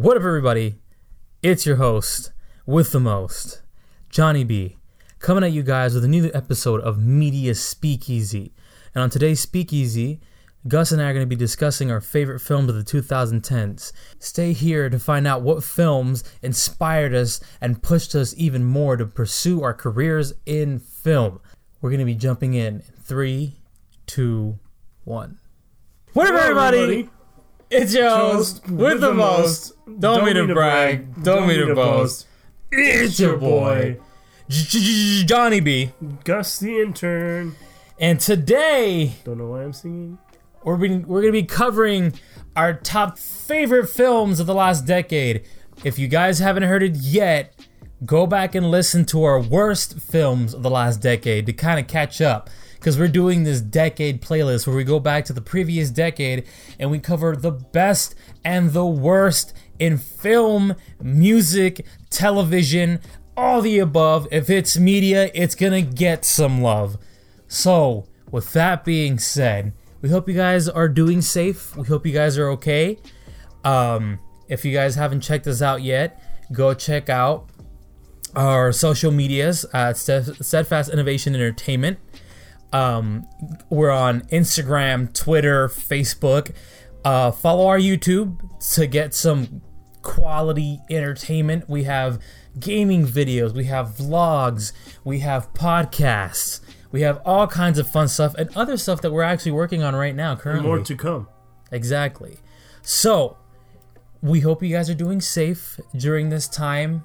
What up, everybody? It's your host with the most, Johnny B, coming at you guys with a new episode of Media Speakeasy. And on today's Speakeasy, Gus and I are going to be discussing our favorite films of the 2010s. Stay here to find out what films inspired us and pushed us even more to pursue our careers in film. We're going to be jumping in three, two, one. What up, everybody? It's your host with, the most. Don't, mean to brag. Don't, mean to boast. It's your boy, Johnny B. Gus the intern. And today Don't know why I'm singing. we're being, we're gonna be covering our top favorite films of the last decade. If you guys haven't heard it yet, go back and listen to our worst films of the last decade to kind of catch up. Because we're doing this decade playlist where we go back to the previous decade and we cover the best and the worst in film, music, television, all the above. If it's media, it's gonna get some love. So, with that being said, we hope you guys are doing safe. We hope you guys are okay. Um, if you guys haven't checked us out yet, go check out our social medias at Steadfast Innovation Entertainment. Um, we're on Instagram, Twitter, Facebook. Uh, follow our YouTube to get some quality entertainment. We have gaming videos, we have vlogs, we have podcasts, we have all kinds of fun stuff and other stuff that we're actually working on right now currently. More to come. Exactly. So, we hope you guys are doing safe during this time.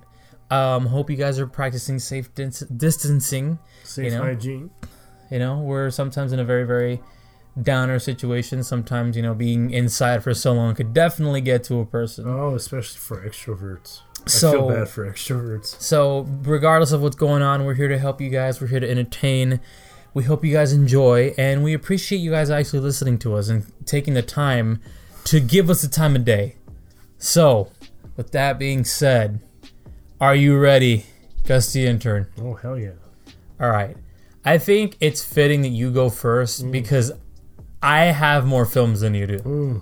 Um, hope you guys are practicing safe dis- distancing. Safe You know? hygiene. You know, we're sometimes in a very, very downer situation. Sometimes, you know, being inside for so long could definitely get to a person. Oh, especially for extroverts. I So- feel bad for extroverts. So, regardless of what's going on, we're here to help you guys. We're here to entertain. We hope you guys enjoy, and we appreciate you guys actually listening to us and taking the time to give us the time of day. So, with that being said, are you ready, Gusty intern? Oh hell yeah. All right. I think it's fitting that you go first because I have more films than you do. Mm.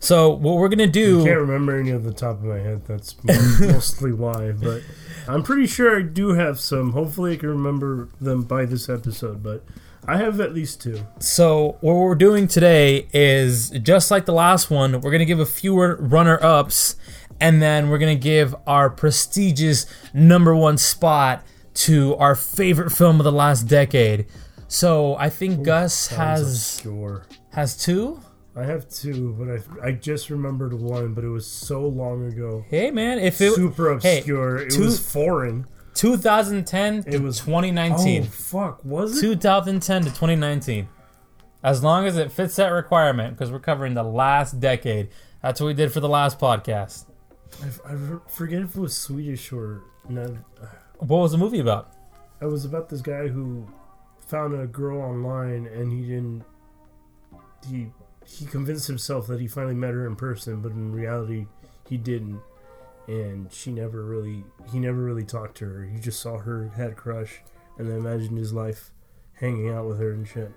So, what we're going to do? I Can't remember any of the top of my head. That's mostly why, but I'm pretty sure I do have some. Hopefully, I can remember them by this episode. But I have at least two. So, what we're doing today is just like the last one, we're going to give a few runner ups and then we're going to give our prestigious number one spot to our favorite film of the last decade. So, I think Gus has obscure. has two. I have two, but I I just remembered one, but it was so long ago. Hey man, if it Super hey, obscure. it two- was foreign. 2010 to It was- 2019. Oh fuck! Was it? 2010 to 2019. As long as it fits that requirement, because we're covering the last decade. That's what we did for the last podcast. I, I forget if it was Swedish or not. What was the movie about? It was about this guy who found a girl online and he didn't. He he convinced himself that he finally met her in person, but in reality, he didn't. And she never really. He never really talked to her. He just saw her, had a crush, and then imagined his life hanging out with her and shit.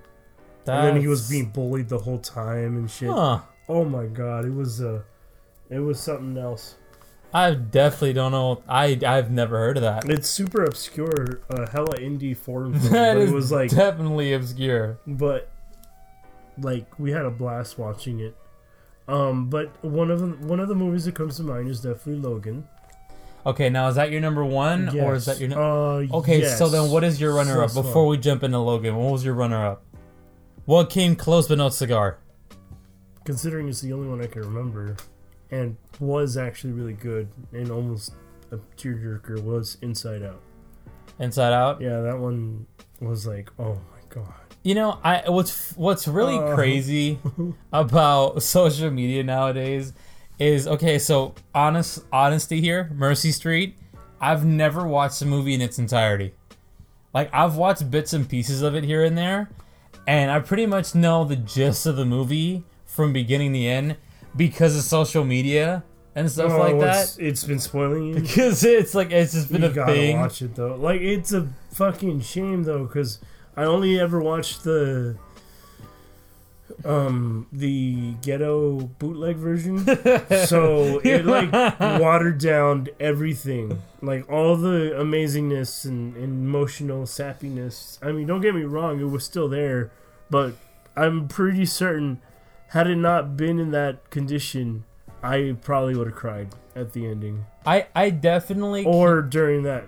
And then he was being bullied the whole time and shit. Huh. Oh my god, it was uh, it was something else. I definitely don't know. I I've never heard of that. It's super obscure, uh, hella indie foreign film, That but is it was like, definitely obscure. but like we had a blast watching it. Um, but one of the one of the movies that comes to mind is definitely Logan. Okay, now is that your number one, or is that your? No- uh, okay, yes. so then what is your runner up? So Before we jump into Logan, what was your runner up? What came close but no cigar? Considering it's the only one I can remember, and was actually really good and almost a tearjerker was Inside Out. Inside Out. Yeah, that one was like, oh my god. You know, I what's what's really Uh. crazy about social media nowadays is okay. So honest honesty here, Mercy Street. I've never watched the movie in its entirety. Like I've watched bits and pieces of it here and there, and I pretty much know the gist of the movie from beginning to end because of social media and stuff Oh, like that. It's been spoiling you. Because it's like it's just been you a gotta thing. watch it though. Like it's a fucking shame though, because I only ever watched the um the ghetto bootleg version. so it like watered down everything, like all the amazingness and, and emotional sappiness. I mean, don't get me wrong, it was still there, but I'm pretty certain had it not been in that condition, I probably would have cried at the ending I I definitely or during that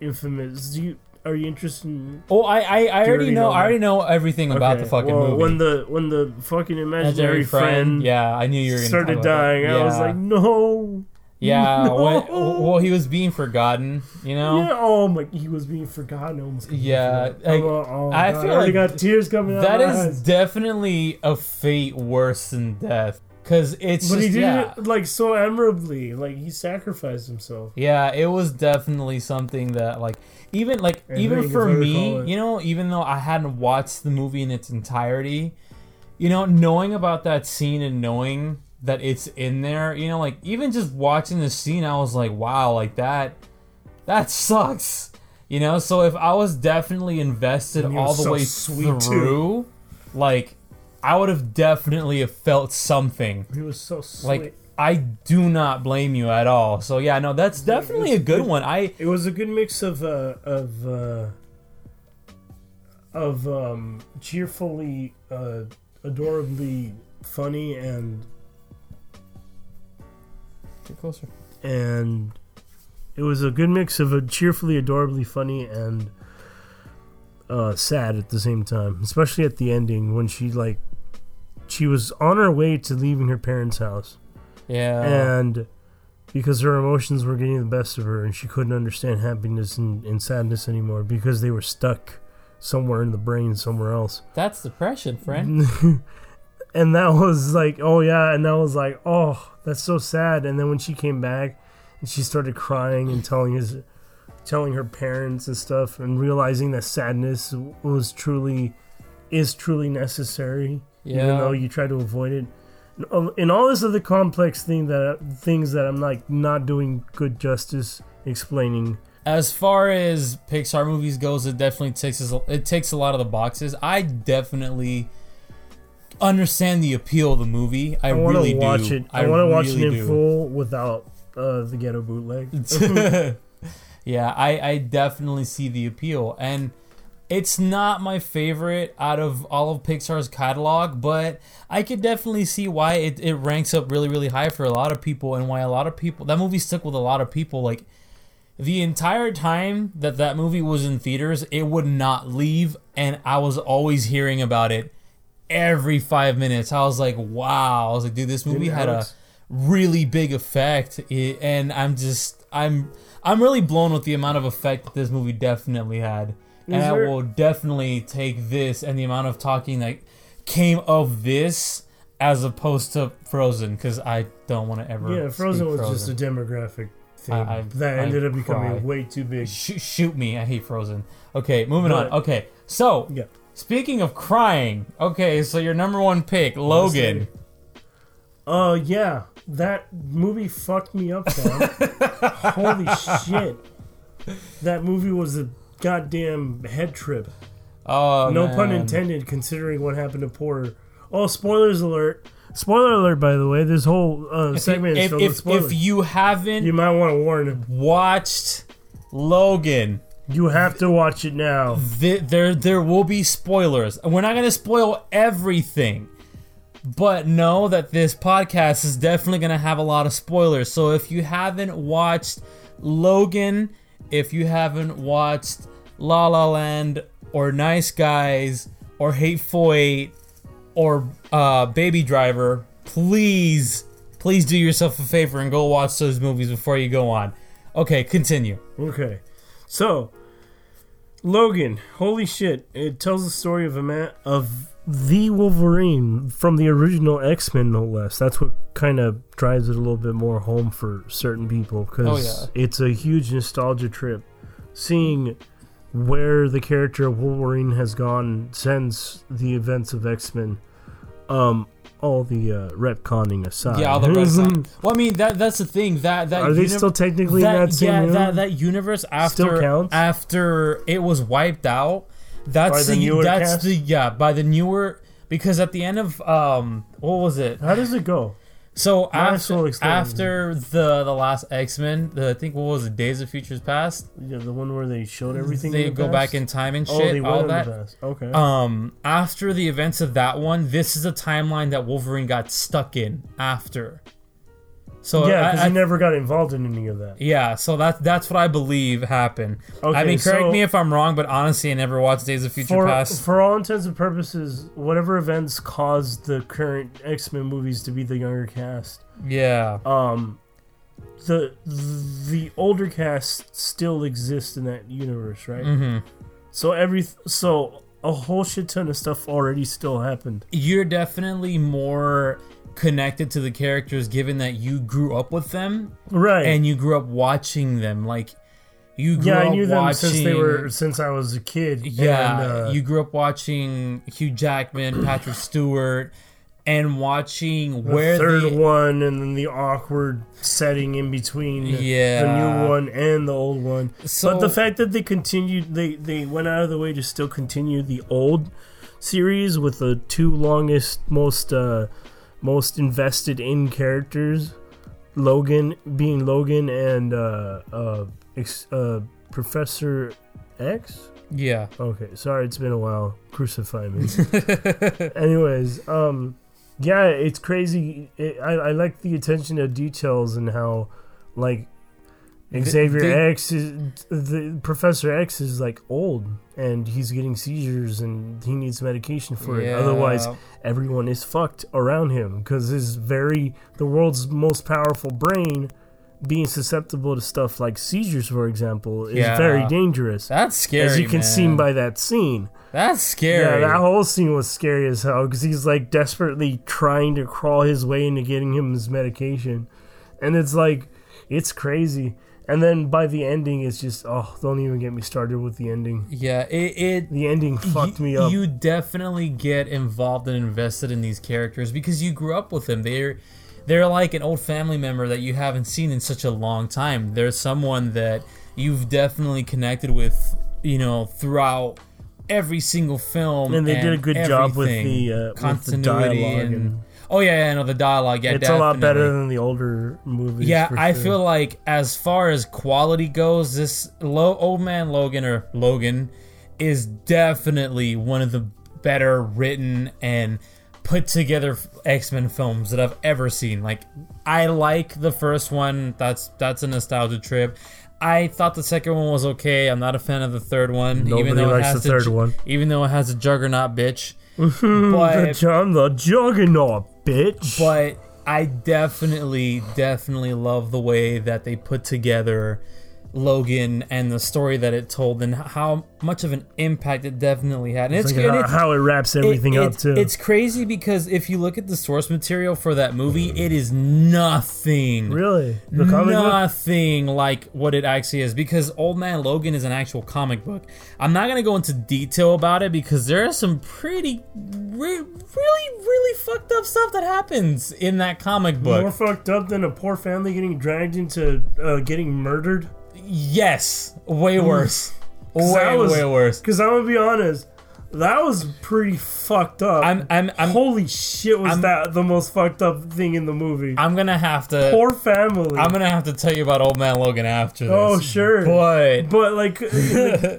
infamous. Do you are you interested in Oh, I I, I already already know. know I already know everything about the fucking well, movie. When the when the fucking imaginary, friend, yeah, I knew you were started dying, I was like, no. Yeah. no. When, well, he was being forgotten. You know. Yeah, oh my, he was being forgotten. Almost Yeah, like, oh, oh, I God, feel already like got tears coming out. That of my is definitely a fate worse than death. Cause it's But just he did yeah. it like so admirably. Like he sacrificed himself. Yeah, it was definitely something that like even like I even for me, you know, even though I hadn't watched the movie in its entirety, you know, knowing about that scene and knowing that it's in there, you know, like even just watching the scene, I was like, wow, like that that sucks. You know, so if I was definitely invested all the so way sweet, too. through, like I would have definitely have felt something. He was so sweet. Like I do not blame you at all. So yeah, no, that's definitely a good one. I it was a good mix of uh, of uh, of um, cheerfully, uh, adorably funny and get closer. and it was a good mix of a cheerfully, adorably funny and uh, sad at the same time. Especially at the ending when she like she was on her way to leaving her parents' house, Yeah. and because her emotions were getting the best of her, and she couldn't understand happiness and, and sadness anymore because they were stuck somewhere in the brain somewhere else. that's depression, friend. and that was like, oh yeah, and that was like, oh, that's so sad. And then when she came back, and she started crying and telling his, telling her parents and stuff, and realizing that sadness was truly, is truly necessary, even though you try to avoid it. And all this other complex thing that things that I'm like not doing good justice explaining. As far as Pixar movies goes, it definitely takes it takes a lot of the boxes. I definitely understand the appeal of the movie. I, I want to really watch do. it. I, want to watch it really in do. full without uh, the ghetto bootleg. yeah, I, I definitely see the appeal. And it's not my favorite out of all of Pixar's catalog, but I could definitely see why it, it ranks up really, really high for a lot of people and why a lot of people, that movie stuck with a lot of people. Like, the entire time that that movie was in theaters, it would not leave, and I was always hearing about it every five minutes. I was like, wow. I was like, dude, this movie had a really big effect, it, and I'm just, I'm, I'm really blown with the amount of effect that this movie definitely had, and I will definitely take this and the amount of talking that came of this as opposed to Frozen, because I don't want to ever. Yeah, Frozen was just a demographic thing I- I- that ended I up becoming cry. way too big. Sh- shoot me. I hate Frozen. Okay, moving But- on. Okay, so Yeah. Speaking of crying, okay, so your number one pick, Logan. Uh, yeah, that movie fucked me up. Holy shit. That movie was a goddamn head trip. Oh, no pun intended, considering what happened to poor. Oh, spoilers alert. Spoiler alert, by the way. This whole uh, If, segment is if, filled with if, spoilers. if you haven't you might want to warn him. watched Logan, You have to watch it now. th- there there will be spoilers. We're not gonna spoil everything, but know that this podcast is definitely gonna have a lot of spoilers. So if you haven't watched Logan, if you haven't watched La La Land or Nice Guys or Hateful Eight or uh, Baby Driver, please please do yourself a favor and go watch those movies before you go on. Okay, continue. Okay. So, Logan, holy shit. It tells the story of a man of the Wolverine from the original X-Men no less. That's what kind of drives it a little bit more home for certain people cuz Oh, yeah. it's a huge nostalgia trip seeing where the character of Wolverine has gone since the events of X-Men. Um all the uh, retconning aside. Yeah, all the red sign. Well, I mean that that's the thing that that Are they still technically that, in that same yeah universe? that that universe after counts? after it was wiped out. That's By the the, newer that's cast? the yeah by the newer because at the end of um, what was it? How does it go? So after, after the the last X Men, I think what was it? Days of Futures Past. Yeah, the one where they showed everything. They the go back in time and Oh, shit. they all that. the past. Okay. Um, after the events of that one, this is a timeline that Wolverine got stuck in after. So yeah, I- because I- he never got involved in any of that. yeah, so that that's what I believe happened. Okay, I mean, correct so- me if I'm wrong, but honestly, I never watched Days of Future For, Past. for all intents and purposes, whatever events caused the current X Men movies to be the younger cast, Yeah, um, the the older cast still exists in that universe, right? hmm So every so a whole shit ton of stuff already still happened. you're definitely more connected to the characters given that you grew up with them Right. and you grew up watching them. Like you grew yeah, up I knew them watching. since they were since I was a kid. Yeah, and, uh, you grew up watching Hugh Jackman, Patrick Stewart, and watching the where third the one and then the awkward setting in between the new one and the old one. So- but the fact that they continued they they went out of the way to still continue the old series with the two longest most uh most invested in characters Logan being Logan and uh uh, ex, uh Professor X yeah, Okay, sorry, it's been a while. Crucify me. Anyways, um, yeah, it's crazy. It, I I like the attention to details and how, like, Xavier they- X is the Professor X is like old and he's getting seizures and he needs medication for it. Otherwise, everyone is fucked around him because his very the world's most powerful brain. Being susceptible to stuff like seizures, for example, is Yeah. very dangerous that's scary. as you can see by that scene. that's scary. Yeah, that whole scene was scary as hell because he's like desperately trying to crawl his way into getting him his medication, and it's like it's crazy. And then by the ending, it's just oh, don't even get me started with the ending. yeah, it, it The ending fucked you, me up. You definitely get involved and invested in these characters because you grew up with them. They're they're like an old family member that you haven't seen in such a long time. They're someone that you've definitely connected with, you know, throughout every single film. And they did a good job with the, uh, with the continuity dialogue and, and- oh yeah, yeah, no, the dialogue. Yeah, it's a lot better than the older movies. Yeah, I sure. feel like as far as quality goes, this low old man Logan or Logan is definitely one of the better written and put together X Men films that I've ever seen. Like, I like the first one. That's that's a nostalgia trip. I thought the second one was okay. I'm not a fan of the third one. Nobody even though likes it has the third one. Even though it has a juggernaut bitch. the but John the Juggernaut, bitch. but I definitely, definitely love the way that they put together Logan and the story that it told and how much of an impact it definitely had. And it's, Like good. how, it's, how it wraps everything it- up it- too. It's crazy because if you look at the source material for that movie, it is nothing. really comic book. Nothing like what it actually is because Old Man Logan is an actual comic book. I'm not gonna go into detail about it because there is some pretty, re- really, really fucked up stuff that happens in that comic book. More fucked up than a poor family getting dragged into uh, getting murdered. Yes, way mm. worse. Way, was- way worse. Because I'm gonna be honest, that was pretty fucked up. I'm, I'm, I'm, Holy shit, was I'm- that the most fucked up thing in the movie? I'm gonna have to. Poor family. I'm gonna have to tell you about Old Man Logan after this. oh sure, but but like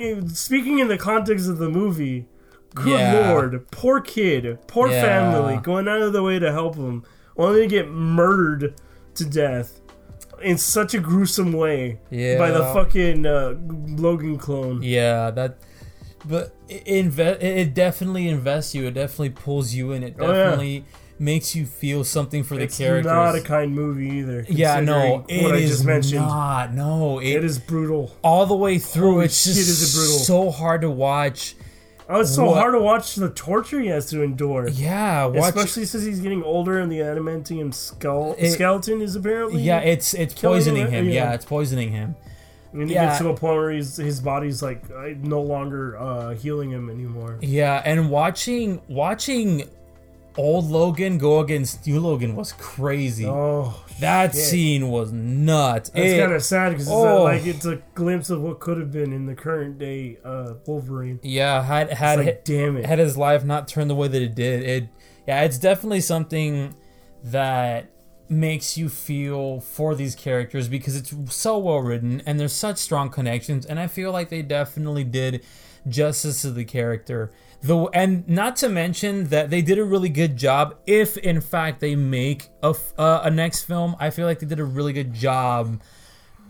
in speaking in the context of the movie, good Yeah. lord, poor kid, poor Yeah. family, going out of the way to help him, only to get murdered to death. In such a gruesome way yeah, by the fucking uh, Logan clone. Yeah, that. But it, inve- it definitely invests you. It definitely pulls you in. It Oh, yeah. definitely makes you feel something for the It's characters. not a kind movie either. yeah, no, considering what I just mentioned. not. No, it, It is brutal. all the way through. Holy it's just is it brutal. so hard to watch. Oh, it's so What- hard to watch the torture he has to endure. Yeah, watch. Especially since he's getting older and the adamantium skull It- skeleton is apparently. yeah, it's it's poisoning him, him. yeah. Yeah, it's poisoning him. and he yeah. gets to a point where he's, his body's like uh, no longer uh, healing him anymore. Yeah, and watching watching old Logan go against new Logan was crazy. Oh, that shit. scene was nuts. It's It- kind of sad because Oh. like it's a glimpse of what could have been in the current day uh, Wolverine. yeah, had had like, damn it. had his life not turned the way that it did, it yeah, it's definitely something that makes you feel for these characters because it's so well written and there's such strong connections and I feel like they definitely did justice to the character. Though and not to mention that they did a really good job if in fact they make a uh, a next film, I feel like they did a really good job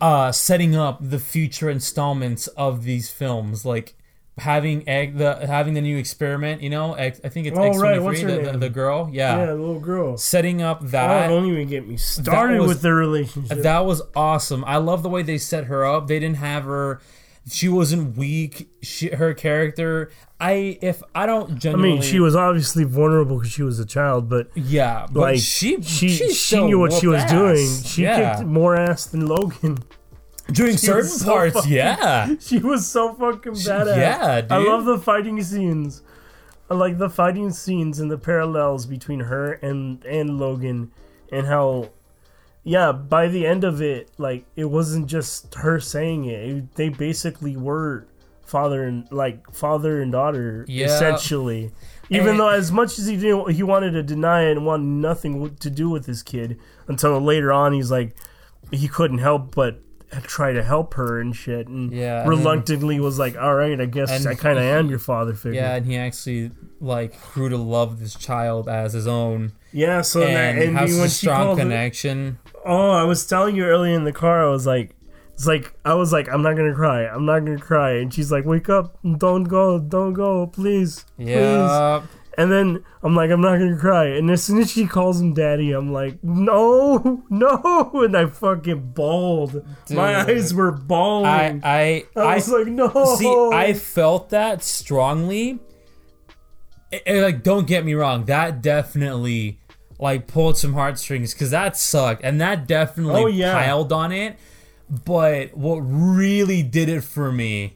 uh setting up the future installments of these films like having egg the having the new experiment you know X, i think it's Oh, x23 right, what's her the, the, name? the girl yeah, yeah, the little girl. setting up Oh, that don't even get me started was- with their relationship. that was awesome i love the way they set her up they didn't have her she wasn't weak she, her character i if i don't generally I mean, she was obviously vulnerable because she was a child, but yeah but like she she she, she knew what she was whooped doing. She yeah. kicked more ass than Logan. during she certain so parts fucking- yeah She was so fucking badass. yeah, I love the fighting scenes. I like the fighting scenes and the parallels between her and and Logan, and how, yeah, by the end of it, like it wasn't just her saying it. It- they basically were father and like father and daughter Yeah. essentially. Even And- though, as much as he didn't, he wanted to deny it and want nothing to do with this kid until later on, he's like, he couldn't help but try to help her and shit, and Yeah, and then- reluctantly was like, "All right, I guess I kind of am your father figure." Yeah, and he actually like grew to love this child as his own, yeah. So and, that, and has a strong connection. oh, I was telling you earlier in the car, I was like, "It's like I was like, I'm not gonna cry, I'm not gonna cry," and she's like, "Wake up, don't go, don't go, please, please." And then I'm like, I'm not gonna cry. And as soon as she calls him daddy, I'm like, no, no. And I fucking bawled. My eyes were bawling. I I, I was like, no. see. I felt that strongly. It- it, like, don't get me wrong, that definitely like pulled some heartstrings because that sucked, and that definitely Oh, yeah. piled on it. But what really did it for me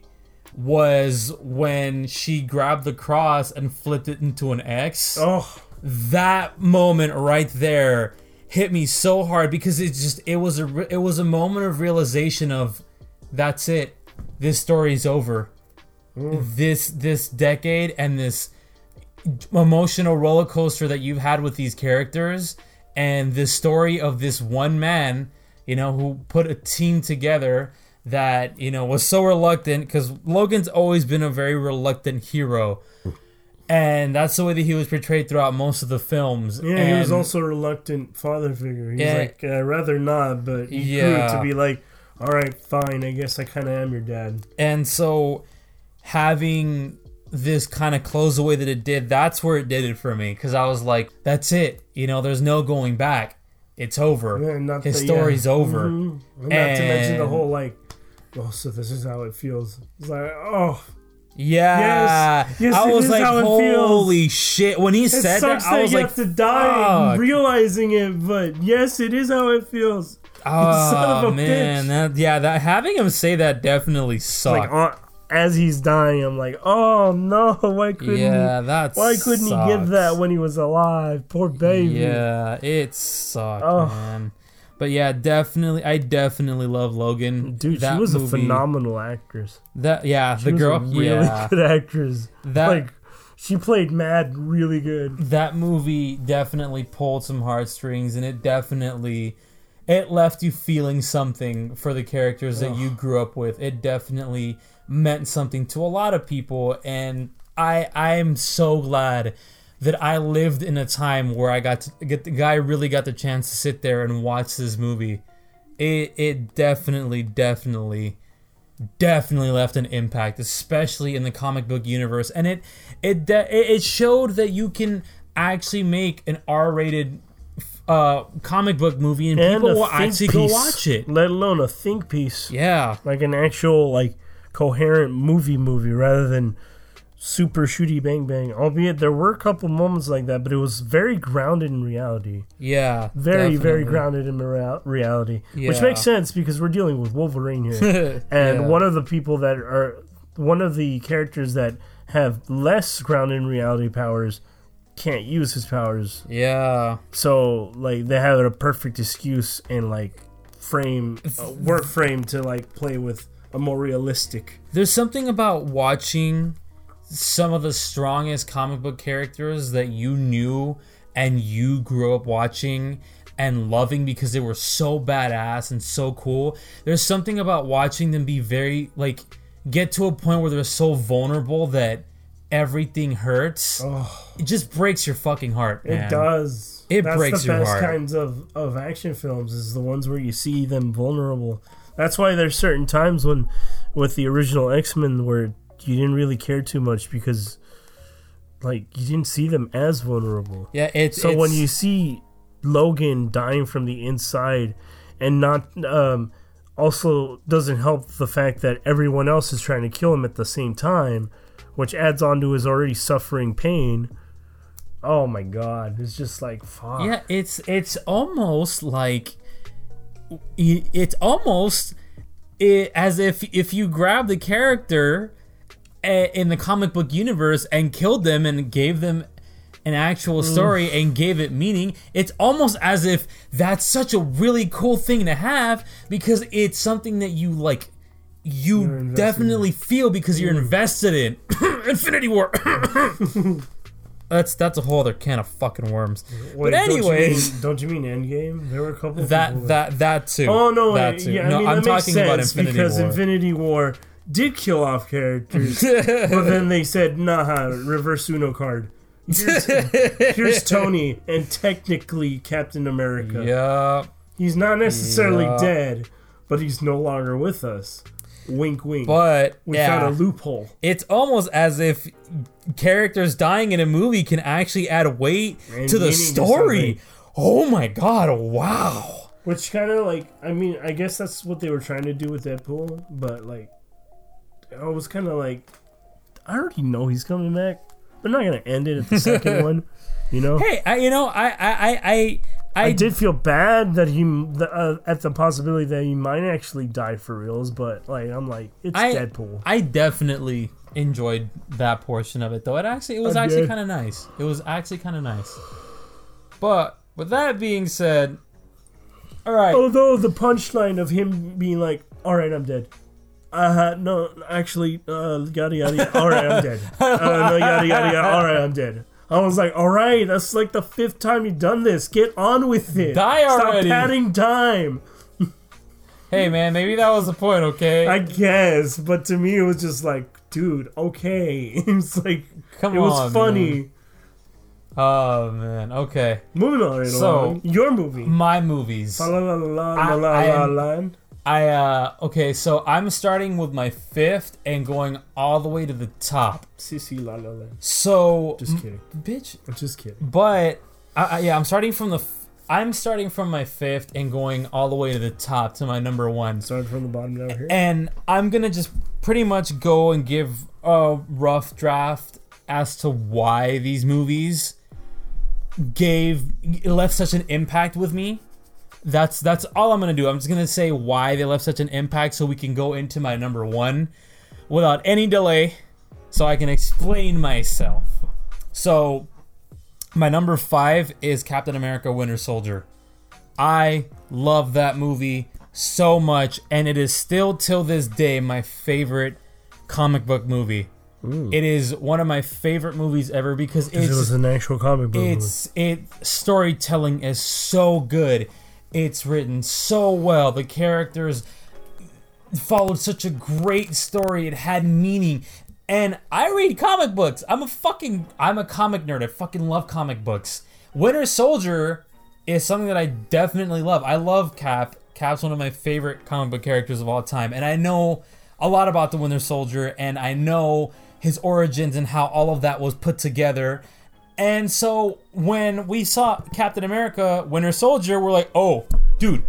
was when she grabbed the cross and flipped it into an X. oh, that moment right there hit me so hard because it just it was a it was a moment of realization of that's it. This story's over. Mm. This this decade and this emotional roller coaster that you've had with these characters and the story of this one man you know who put a team together that you know was so reluctant because logan's always been a very reluctant hero and that's the way that he was portrayed throughout most of the films yeah. he was also a reluctant father figure. He's Yeah. like, I'd rather not, but he Yeah. grew to be like, all right, fine. I guess I kind of am your dad. And so having this kind of close the way that it did, that's where it did it for me. Because I was like, that's it. You know, there's no going back. It's over. Yeah, not His the- story's yeah. over. Mhm. And Not to mention the whole like, oh, so this is how it feels. It's like, oh, Yeah. Yes, yes, I was like, how it feels. holy shit. When he it said sucks that, that, I was you like, have to die realizing it, but yes, it is how it feels. oh, son of a man. That, yeah, that having him say that definitely sucked. Like uh, as he's dying, I'm like, oh no, why couldn't yeah, he? that's Why couldn't he give that when he was alive? Poor baby. Yeah, it sucked, Oh. man. But yeah, definitely, I definitely love Logan. Dude, That she was a phenomenal actress. That yeah, She the girl, really yeah, good actress. that like she played Mad really good. that movie definitely pulled some heartstrings, and it definitely it left you feeling something for the characters that you grew up with. It definitely meant something to a lot of people, and I I am so glad that I lived in a time where I got to get the guy really got the chance to sit there and watch this movie. It it definitely definitely definitely left an impact, especially in the comic book universe, and it it de- it showed that you can actually make an R-rated uh, comic book movie and, And people will actually go watch it. Let alone a think piece. Yeah, Like an actual like coherent movie movie rather than super shooty bang bang. Albeit there were a couple moments like that, but it was very grounded in reality. yeah, Very, very grounded in rea- reality. Which makes sense because we're dealing with Wolverine here. and Yeah. one of the people that are one of the characters that have less grounded in reality powers can't use his powers. Yeah. So like they have a perfect excuse and like frame uh, work frame to like play with a more realistic. There's something about watching some of the strongest comic book characters that you knew and you grew up watching and loving because they were so badass and so cool. There's something about watching them be very like get to a point where they're so vulnerable that everything hurts. Oh, It just breaks your fucking heart. it does. It That's breaks the best kinds of, of action films is the ones where you see them vulnerable. That's why there's certain times when with the original X-Men where you didn't really care too much because like you didn't see them as vulnerable. Yeah, it's So when you see Logan dying from the inside and not um, also doesn't help the fact that everyone else is trying to kill him at the same time, which adds on to his already suffering pain. Oh my god, it's just like fuck. Yeah, it's it's almost like it's almost as if if you grab the character a- in the comic book universe and killed them and gave them an actual story and gave it meaning it's almost as if that's such a really cool thing to have because it's something that you like you definitely feel because you're invested in Infinity War. that's that's a whole other can of fucking worms. Wait, but anyways, don't you, mean, don't you mean Endgame? There were a couple. of that that that too. Oh no, that too. yeah, no, I mean, I'm that makes talking about sense Infinity because War. Infinity War did kill off characters, but then they said, "Nah, reverse Uno card." Here's, here's Tony and technically Captain America. yeah, He's not necessarily Yeah. dead, but he's no longer with us. Wink, wink. but we yeah, found a loophole. it's almost as if characters dying in a movie can actually add weight And to the meaning to story. Oh my god! Wow. Which kind of like, I mean, I guess that's what they were trying to do with Deadpool, but like, I was kind of like, I already know he's coming back. They're not gonna end it at the second one, you know. Hey, I, you know, I, I, I, I, I, did feel bad that he the, uh, at the possibility that he might actually die for reals, but like I'm like, it's I- Deadpool. I definitely enjoyed that portion of it, though. It actually, it was I actually kind of nice. It was actually kind of nice. But with that being said, all right. Although the punchline of him being like, "All right, I'm dead." Uh, no, actually, uh, yada yada. All right, I'm dead. Uh, no, yada yada yada. All right, I'm dead. I was like, all right, that's like the fifth time you've done this. Get on with it. Die already. Stop padding time. Hey man, maybe that was the point, okay? I guess, but to me, it was just like, dude, okay. It's like Come it was on, funny. man. Oh man, okay. Moving on right So- along. Your movie. My movies. La la la la la la I la am- la. I uh okay, so I'm starting with my fifth and going all the way to the top. Sissy la la la. So Just kidding. bitch, I'm just kidding. but I, I, yeah, I'm starting from the f- I'm starting from my fifth and going all the way to the top to my number one. Starting from the bottom down here. And I'm gonna just pretty much go and give a rough draft as to why these movies gave left such an impact with me. That's that's all I'm gonna do. I'm just gonna say why they left such an impact, so we can go into my number one without any delay, so I can explain myself. So, my number five is Captain America: Winter Soldier. I love that movie so much, and it is still till this day my favorite comic book movie. It is one of my favorite movies ever because it was an actual comic book. movie. it's it storytelling is so good. It's written so well. The characters followed such a great story. It had meaning. And I read comic books. I'm a fucking I'm a comic nerd. I fucking love comic books. Winter Soldier is something that I definitely love. I love Cap. Cap's one of my favorite comic book characters of all time. And I know a lot about the Winter Soldier and I know his origins and how all of that was put together. And so when we saw Captain America Winter Soldier, we're like, "Oh, dude,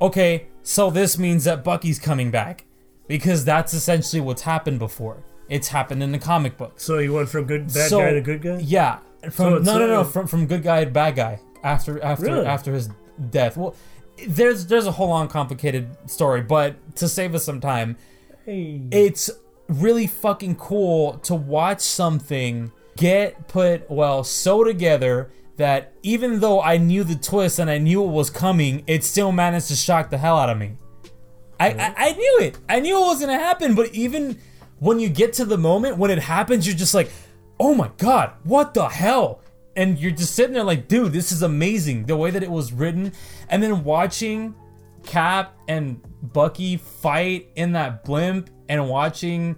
okay, so this means that Bucky's coming back because that's essentially what's happened before. It's happened in the comic books. so he went from good bad So- guy to good guy. Yeah, from it's, no, no, no, from from good guy to bad guy after after Really? after his death. Well, there's there's a whole long complicated story, but to save us some time, Hey, it's really fucking cool to watch something get put well so together that even though I knew the twist and I knew it was coming, it still managed to shock the hell out of me. I, I, I knew it. I knew it was gonna happen, but even when you get to the moment when it happens, you're just like, oh my god, what the hell? And you're just sitting there like, dude, this is amazing. The way that it was written, and then watching Cap and Bucky fight in that blimp, and watching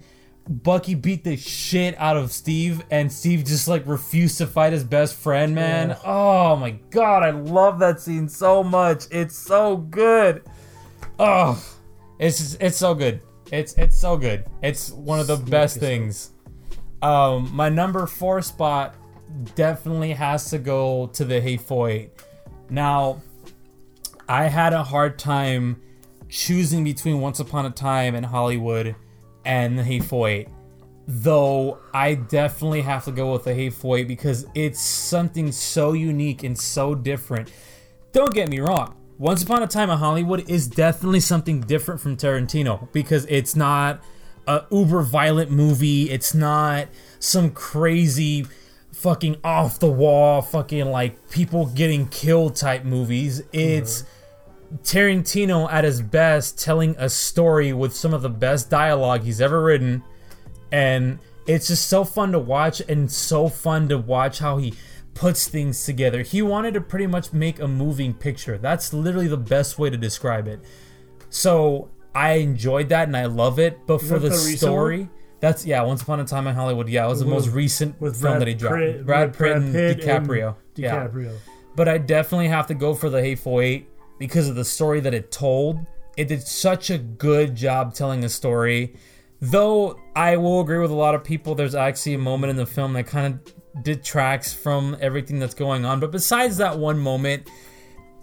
Bucky beat the shit out of Steve, and Steve just like refused to fight his best friend, man. Yeah. Oh my god, I love that scene so much. It's so good. Oh, it's just, it's so good. It's it's so good. It's one of the best things. Um, my number four spot definitely has to go to the Hateful Eight. Now, I had a hard time choosing between Once Upon a Time and Hollywood and the Eight. Though I definitely have to go with the Hateful Eight because it's something so unique and so different. Don't get me wrong. Once Upon a Time in Hollywood is definitely something different from Tarantino because it's not a uber violent movie. It's not some crazy fucking off the wall fucking like people getting killed type movies. It's Tarantino at his best telling a story with some of the best dialogue he's ever written and it's just so fun to watch and so fun to watch how he puts things together. He wanted to pretty much make a moving picture. That's literally the best way to describe it. So I enjoyed that and I love it, but for the, the story, that's yeah. Once upon a time in Hollywood, yeah, it was the most recent with film Brad that he dropped. Pitt- Brad with Pitt and Pitt DiCaprio. Yeah, DiCaprio. but I definitely have to go for the Hateful Eight because of the story that it told. It did such a good job telling a story. Though I will agree with a lot of people, there's actually a moment in the film that kind of detracts from everything that's going on. But besides that one moment,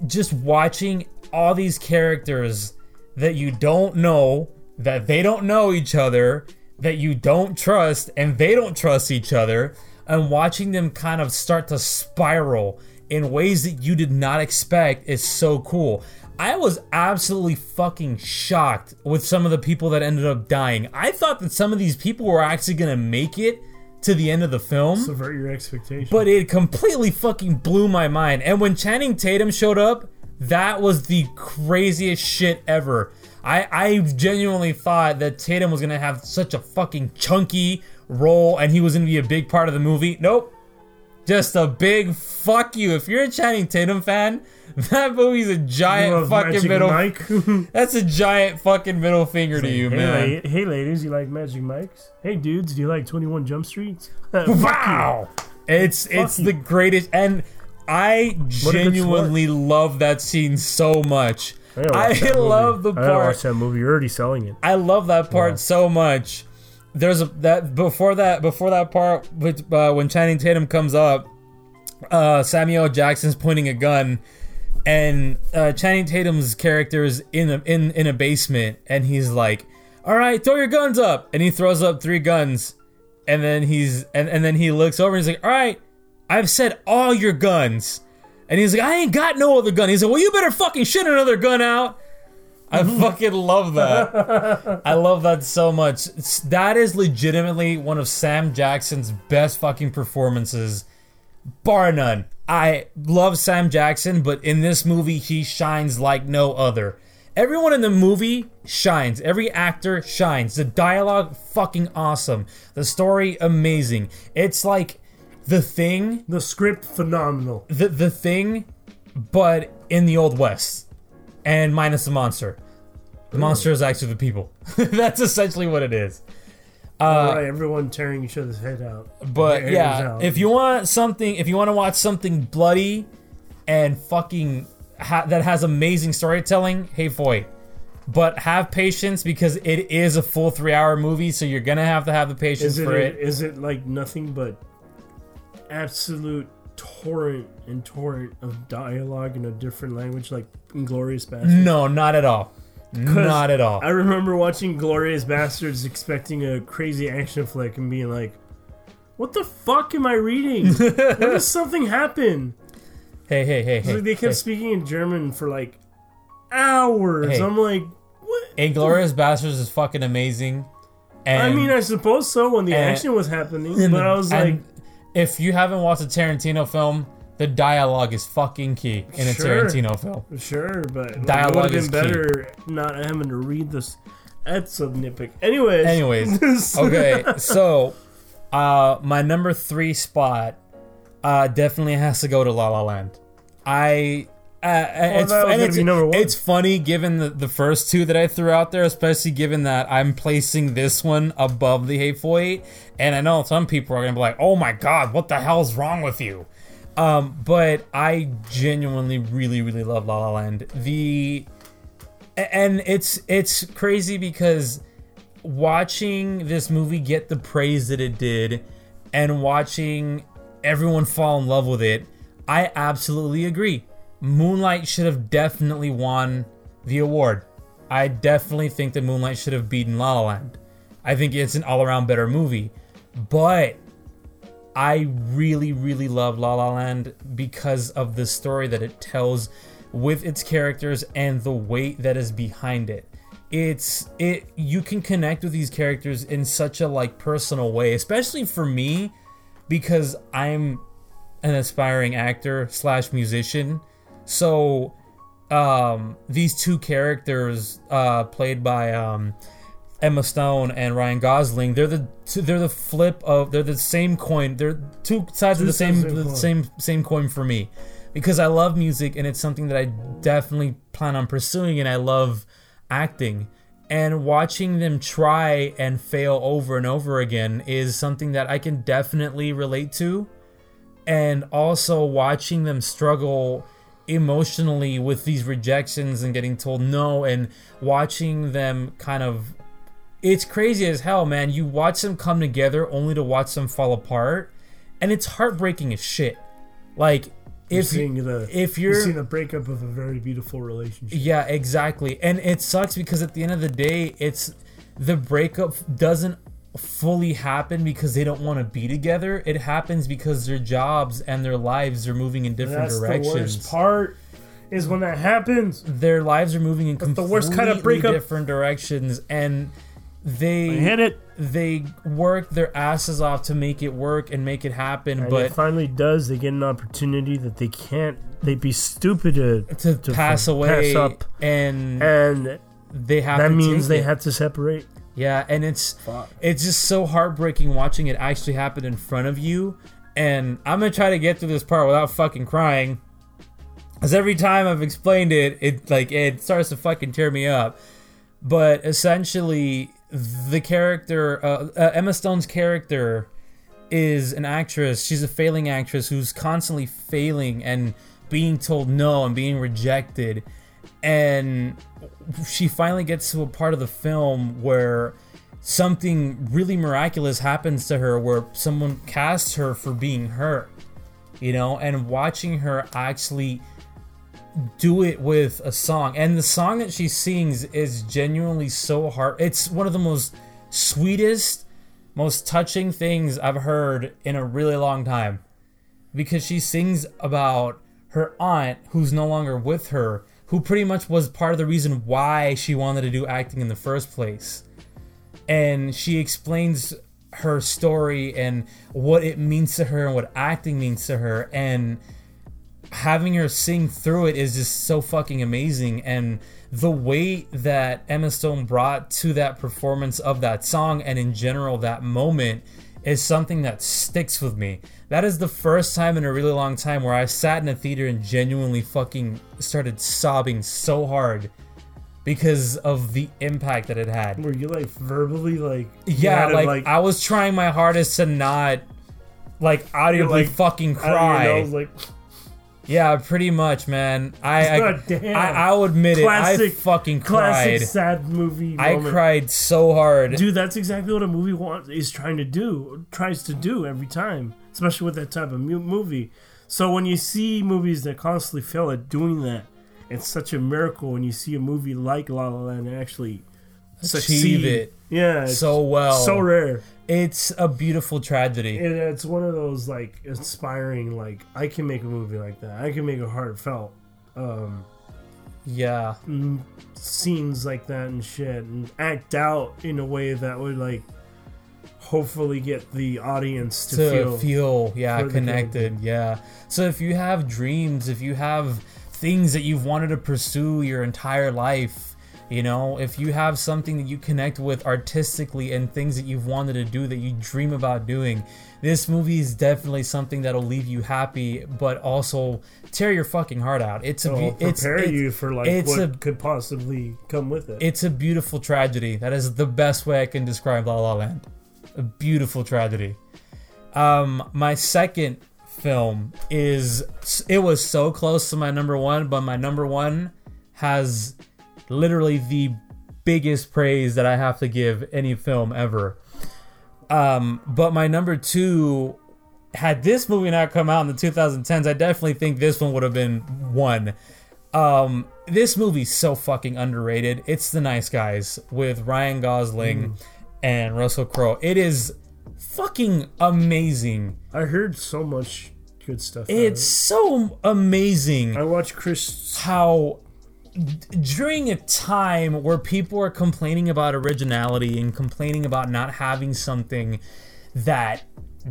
just watching all these characters that you don't know, that they don't know each other, that you don't trust, and they don't trust each other, and watching them kind of start to spiral in ways that you did not expect is so cool. I was absolutely fucking shocked with some of the people that ended up dying. I thought that some of these people were actually gonna make it to the end of the film. Subvert your expectations. But it completely fucking blew my mind. And when Channing Tatum showed up, that was the craziest shit ever. I, I genuinely thought that Tatum was gonna have such a fucking chunky role and he was gonna be a big part of the movie. Nope. Just a big fuck you. If you're a Channing Tatum fan, that movie's a giant fucking Magic middle. Mike. That's a giant fucking middle finger to you, hey, man. la- hey, ladies, you like Magic Mikes? Hey, dudes, do you like 21 Jump Street? Fuck. Wow. It's it's you. the greatest and I What genuinely love that scene so much. I movie. love the I gotta watch part. that movie. You're already selling it. I love that part Yeah. so much. There's a that before that before that part with uh, when Channing Tatum comes up, uh, Samuel Jackson's pointing a gun, and uh, Channing Tatum's character is in a in in a basement, and he's like, "All right, throw your guns up," and he throws up three guns, and then he's and, and then he looks over and he's like, "All right, I've said all your guns," and he's like, "I ain't got no other gun." He's like, "Well, you better fucking shit another gun out." I mm-hmm. fucking love that. I love that so much. It's- that is legitimately one of Sam Jackson's best fucking performances, bar none. I love Sam Jackson, but in this movie, he shines like no other. Everyone in the movie shines. Every actor shines. The dialogue, fucking awesome. The story, amazing. It's like the thing The script, phenomenal. the the thing, but in the old west, and minus the monster. The monster is actually the people. That's essentially what it is. Uh, All right, everyone tearing each other's head out. But yeah, out. if you want something, if you want to watch something bloody and fucking ha- that has amazing storytelling, hey Foy. But have patience because it is a full three-hour movie, so you're gonna have to have the patience is it, for a- it. is it like nothing but absolute torrent and torrent of dialogue in a different language, like Inglourious Basterds? No, not at all. Not at all. I remember watching Glorious Bastards expecting a crazy action flick and being like, what the fuck am I reading? when does something happen? hey, hey, hey, hey. like they kept hey. speaking in German for like hours. Hey. I'm like, what? Inglourious Basterds is fucking amazing. And I mean, I suppose so when the and- action was happening, and- but I was like, if you haven't watched a Tarantino film, the dialogue is fucking key in a Sure. Tarantino film. Sure, but like, Dialogue it would is have key. been better not having to read this. That's a nitpick. Anyways. Anyways, okay, so uh, my number three spot uh, definitely has to go to La La Land. I. Uh, it's, it's, be number one. it's funny given the, the first two that I threw out there, especially given that I'm placing this one above the Hateful Eight. And I know some people are going to be like, oh my God, what the hell's wrong with you? Um, but I genuinely really, really love La La Land. The and it's it's crazy because watching this movie get the praise that it did and watching everyone fall in love with it i absolutely agree moonlight should have definitely won the award i definitely think that moonlight should have beaten la la land i think it's an all-around better movie but I really, really love La La Land because of the story that it tells with its characters and the weight that is behind it. It's it you can connect with these characters in such a like personal way, especially for me because I'm an aspiring actor slash musician. So um these two characters uh played by um Emma Stone and Ryan Gosling, they're the two, they're the flip of they're the same coin. They're two sides of the Two same the the same same coin for me because I love music and it's something that I definitely plan on pursuing and I love acting. And watching them try and fail over and over again is something that I can definitely relate to. And also watching them struggle emotionally with these rejections and getting told no and watching them kind of it's crazy as hell, man. You watch them come together only to watch them fall apart, and it's heartbreaking as shit. Like You're if you, the if you're you're seeing the breakup of a very beautiful relationship. yeah, exactly. And it sucks because at the end of the day, it's the breakup doesn't fully happen because they don't want to be together. It happens because their jobs and their lives are moving in different That's directions. the worst part. Is when that happens. Their lives are moving in the completely worst kind of breakup. different directions, and they I hit it, they work their asses off to make it work and make it happen, and but it finally does. They get an opportunity that they can't. They'd be stupid to, to, to pass pass away up. and and they have that means they it. have to separate. Yeah and it's it's just so heartbreaking watching it actually happen in front of you. And i'm gonna try to get through this part without fucking crying. Because every time i've explained it it like it starts to fucking tear me up. But essentially the character uh, uh, emma stone's character is an actress. She's a failing actress who's constantly failing and being told no and being rejected and she finally gets to a part of the film where something really miraculous happens to her where someone casts her for being her you know and watching her actually do it with a song. And the song that she sings is genuinely so hard it's one of the most sweetest most touching things i've heard in a really long time. Because she sings about her aunt who's no longer with her who pretty much was part of the reason why she wanted to do acting in the first place. And she explains her story and what it means to her and what acting means to her. And having her sing through it is just so fucking amazing. And the weight that Emma Stone brought to that performance of that song and in general that moment is something that sticks with me. That is the first time in a really long time where I sat in a theater and genuinely fucking started sobbing so hard because of the impact that it had. Were you like verbally like? Yeah, to, like, I was trying my hardest to not like audibly like, fucking out of your cry. nose, like Yeah, pretty much, man. I I. I I'll admit it. I Classic- fucking classic cried. sad movie. I cried so hard. Dude, that's exactly what a movie wants is trying to do, tries to do every time, especially with that type of mu- movie. So when you see movies that constantly fail at doing that, it's such a miracle when you see a movie like La La Land actually succeed. it Yeah, so well. so rare. it's a beautiful tragedy. And it's one of those like inspiring, like I can make a movie like that. I can make a heartfelt um, yeah. scenes like that and shit, and act out in a way that would like hopefully get the audience to, to feel, feel, yeah connected yeah so if you have dreams if you have things that you've wanted to pursue your entire life you know if you have something that you connect with artistically and things that you've wanted to do that you dream about doing this movie is definitely something that'll leave you happy but also tear your fucking heart out it's a be- it's, prepare it's you for like what a- could possibly come with it. it's a beautiful tragedy. That is the best way I can describe La La Land. A beautiful tragedy. Um, my second film is it was so close to my number one, but my number one has literally the biggest praise that I have to give any film ever. Um, but my number two, had this movie not come out in the 2010s, I definitely think this one would have been one. Um, this movie's so fucking underrated. It's The Nice Guys with Ryan Gosling and Russell Crowe. It is fucking amazing. I heard so much good stuff. It's so amazing. I watched Chris. how during a time where people are complaining about originality and complaining about not having something that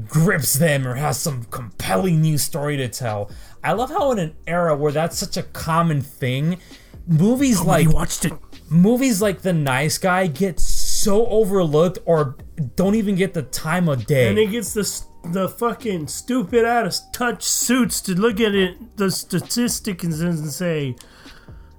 grips them or has some compelling new story to tell. I love how in an era where that's such a common thing, movies oh, like watched it. movies like The Nice Guy get so overlooked or don't even get the time of day. And it gets the the fucking stupid ass touch suits to look at it, the statistics and say,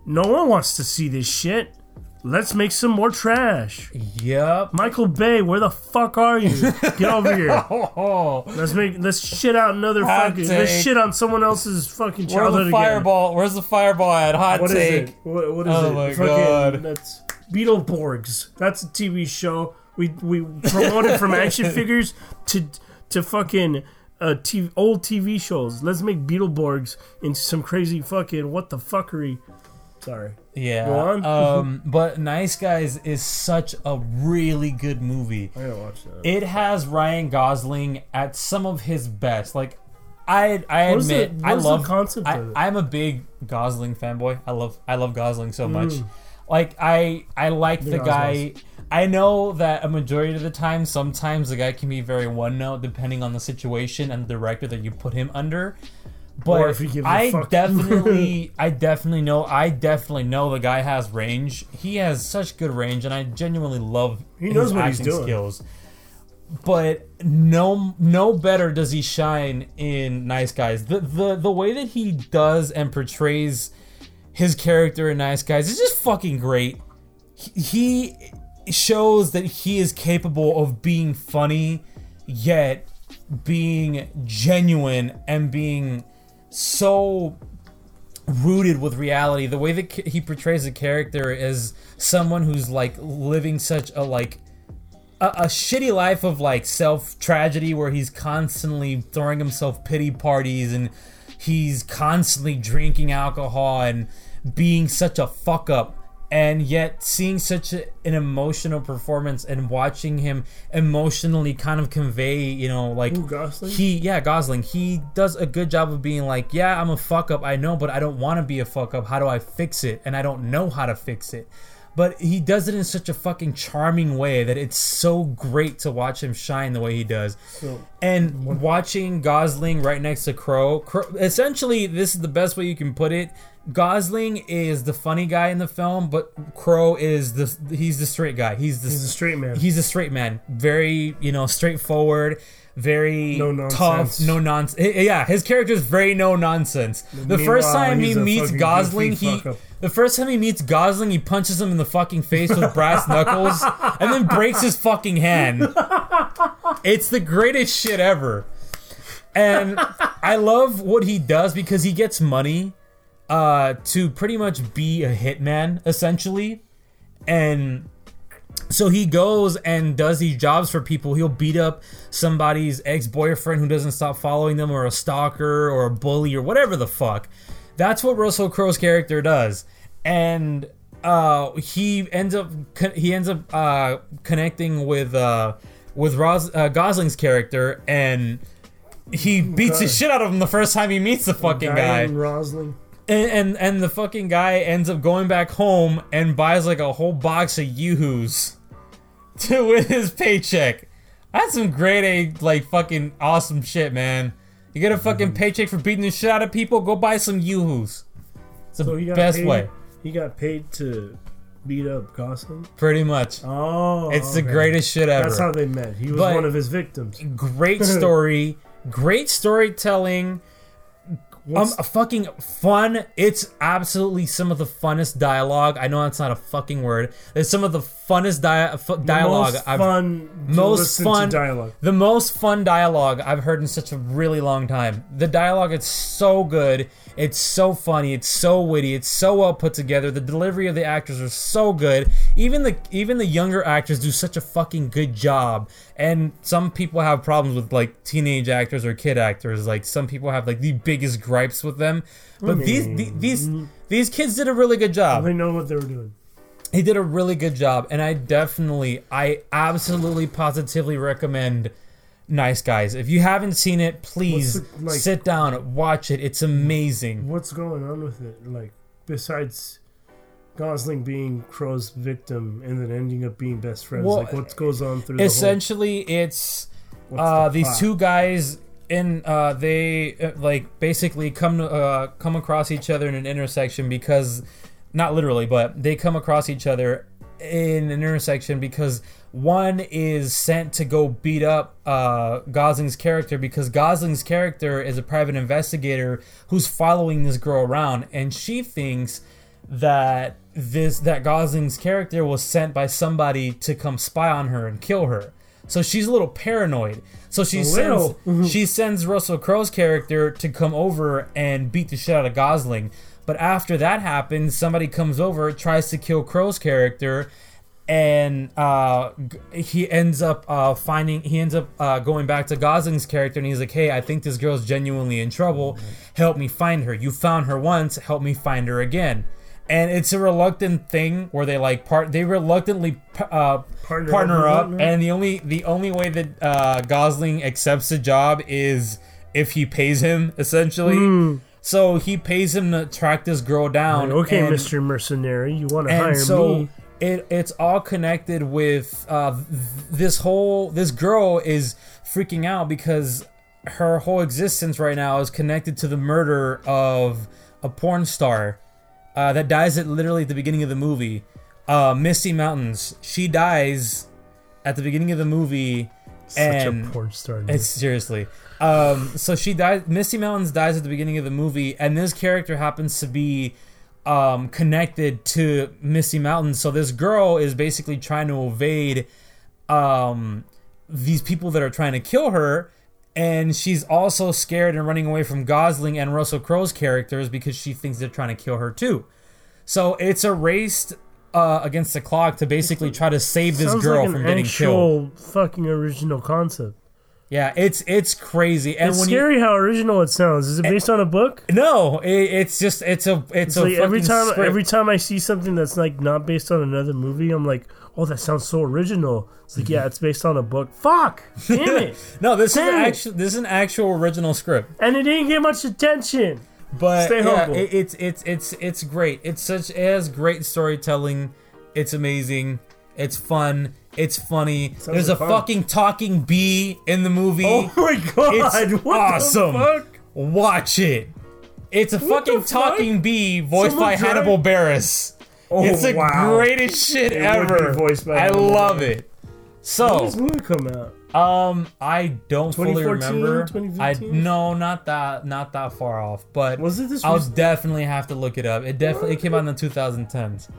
no one wants to see this shit. Let's make some more trash. yep. Michael Bay, where the fuck are you? Get over here. Oh, Let's make let's shit out another Hot fucking let's shit on someone else's fucking where's childhood the again. fireball? Where's the fireball at? Hot What is take. it? What, what is Oh it? my Fucking- God. That's Beetleborgs. That's a TV show. We we promoted from action figures to to fucking uh, TV, old TV shows. Let's make Beetleborgs into some crazy fucking what the fuckery. Sorry. Yeah. Go on. um, but Nice Guys is such a really good movie. I gotta watch that. It has Ryan Gosling at some of his best. Like, I I What is admit the- I what is the love concept I, of it? I'm a big Gosling fanboy. I love I love Gosling so much. Mm. Like I I like the Big guy. I know that a majority of the time, sometimes the guy can be very one note depending on the situation and the director that you put him under. But Or if he gives a I definitely, I definitely know, I definitely know the guy has range. He has such good range, and I genuinely love He his knows what he's acting doing. skills. But no, no better does he shine in Nice Guys. The the the way that he does and portrays his character in Nice Guys is just fucking great. He he shows that he is capable of being funny, yet being genuine and being so rooted with reality. The way that he portrays the character is someone who's like living such a like a, a shitty life of like self tragedy where he's constantly throwing himself pity parties and he's constantly drinking alcohol and being such a fuck up and yet seeing such a, an emotional performance and watching him emotionally kind of convey you know like Ooh, Gosling? he yeah gosling. He does a good job of being like yeah i'm a fuck up i know but i don't want to be a fuck up how do i fix it? And i don't know how to fix it but he does it in such a fucking charming way that it's so great to watch him shine the way he does So and watching Gosling right next to Crowe, Crowe, essentially, this is the best way you can put it. Gosling is the funny guy in the film, but Crowe is the he's the straight guy. He's the he's a straight man. he's a straight man, very you know straightforward, very No tough, no nonsense. Yeah, his character is very no nonsense. The first time he meets Gosling, he the first time he meets Gosling, he punches him in the fucking face with brass knuckles, and then breaks his fucking hand. It's the greatest shit ever. And I love what he does because he gets money uh, to pretty much be a hitman, essentially. And so he goes and does these jobs for people. He'll beat up somebody's ex boyfriend who doesn't stop following them, or a stalker, or a bully, or whatever the fuck. That's what Russell Crowe's character does. And uh, he ends up he ends up uh, connecting with uh, with Ros- uh, Gosling's character, and he beats the shit out of him the first time he meets the fucking guy Rosling. And, and and the fucking guy ends up going back home and buys like a whole box of yoo-hoos to with his paycheck. That's some grade A, like fucking awesome shit, man. You get a fucking Mm-hmm. paycheck for beating the shit out of people. Go buy some yoo-hoos. It's the So he got best paid, way, He got paid to beat up Gosling. pretty much. Oh, It's the greatest shit ever. That's how they met. He was But- one of his victims. great story, great storytelling. Um, What's- a fucking fun. It's absolutely some of the funnest dialogue. I know that's not a fucking word. It's some of the funnest dia- fu- dialogue most I've fun, most fun to dialogue. The most fun dialogue I've heard in such a really long time. The dialogue is so good. It's so funny. It's so witty. It's so well put together. The delivery of the actors are so good. Even the even the younger actors do such a fucking good job. And some people have problems with like teenage actors or kid actors. Like some people have like the biggest gripes with them. But these the- these these kids did a really good job They know what they were doing. he did a really good job and i definitely i absolutely positively recommend nice guys if you haven't seen it please the, like- sit down watch it it's amazing What's going on with it? Like, besides Gosling being Crowe's victim and then ending up being best friends, Well, like what goes on through essentially it's whole, what's uh the these two guys in uh they uh, like basically come uh come across each other in an intersection because not literally but they come across each other in an intersection because one is sent to go beat up uh, Gosling's character because Gosling's character is a private investigator who's following this girl around, and she thinks that this that Gosling's character was sent by somebody to come spy on her and kill her. So she's a little paranoid. So she sends she sends Russell Crowe's character to come over and beat the shit out of Gosling. But after that happens, somebody comes over, tries to kill Crowe's character, and uh, he ends up uh, finding he ends up uh, going back to Gosling's character, and he's like, "Hey, I think this girl's genuinely in trouble. Help me find her. You found her once. Help me find her again." And it's a reluctant thing where they like part they reluctantly uh, Partner partner, up it, and the only the only way that uh, Gosling accepts the job is if he pays him essentially. So he pays him to track this girl down. okay, and- Mr. Mercenary, you want to hire and so me? it it's all connected with uh, this whole this girl is freaking out because her whole existence right now is connected to the murder of a porn star uh, that dies at literally at the beginning of the movie. Uh, Misty Mountains. She dies at the beginning of the movie, Such and a porn star. dude. it's seriously. Um, so she dies. Misty Mountains dies at the beginning of the movie, and this character happens to be um, connected to Misty Mountains. So this girl is basically trying to evade um, these people that are trying to kill her, and she's also scared and running away from Gosling and Russell Crowe's characters because she thinks they're trying to kill her too. So it's a race uh, against the clock to basically try to save this Sounds girl like from getting killed. fucking original concept. Yeah, it's it's crazy. And It's scary how original it sounds. Is it based on a book? no, it, it's just it's a it's, It's a like every time, script. every time I see something that's like not based on another movie, I'm like, "Oh, that sounds so original." It's like, yeah, mm-hmm. it's based on a book. Fuck, damn it! no, this is it. actually this is an actual original script. and it didn't get much attention. But Stay yeah, it, it's it's it's it's great. It's such it has great storytelling. It's amazing. It's fun. It's funny. There's a fun. fucking talking bee in the movie. Oh my god! It's what awesome. The fuck? Watch it. It's a What fucking fuck? talking bee voiced Someone by Hannibal Buress. Oh, it's the wow. greatest shit It ever. be voiced by I love it. When So, did this movie come out? um, I don't fully 2014, remember. I no, not that, not that far off. But Was it this? I'll recent? definitely have to look it up. It definitely it came out in the 2010s.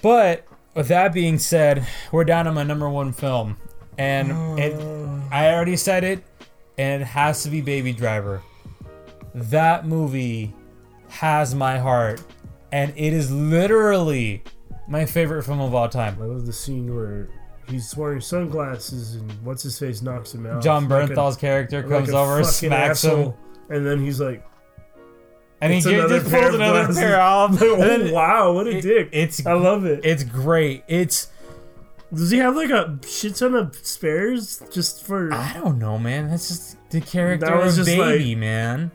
But with that being said, we're down to my number one film, and it, I already said it, and it has to be Baby Driver. That movie has my heart, and it is literally my favorite film of all time. I love the scene where he's wearing sunglasses and what's his face knocks him out. Jon Like a- Bernthal's character like comes a over, fucking smacks him, and then he's like, and he It's just another just pair pulls of another glasses. pair off. "Oh And then wow, what a it- dick!" It's I love it. it's great. It's Does he have like a shit ton of spares just for? I don't know, man. That's just the character That was of just Baby, man.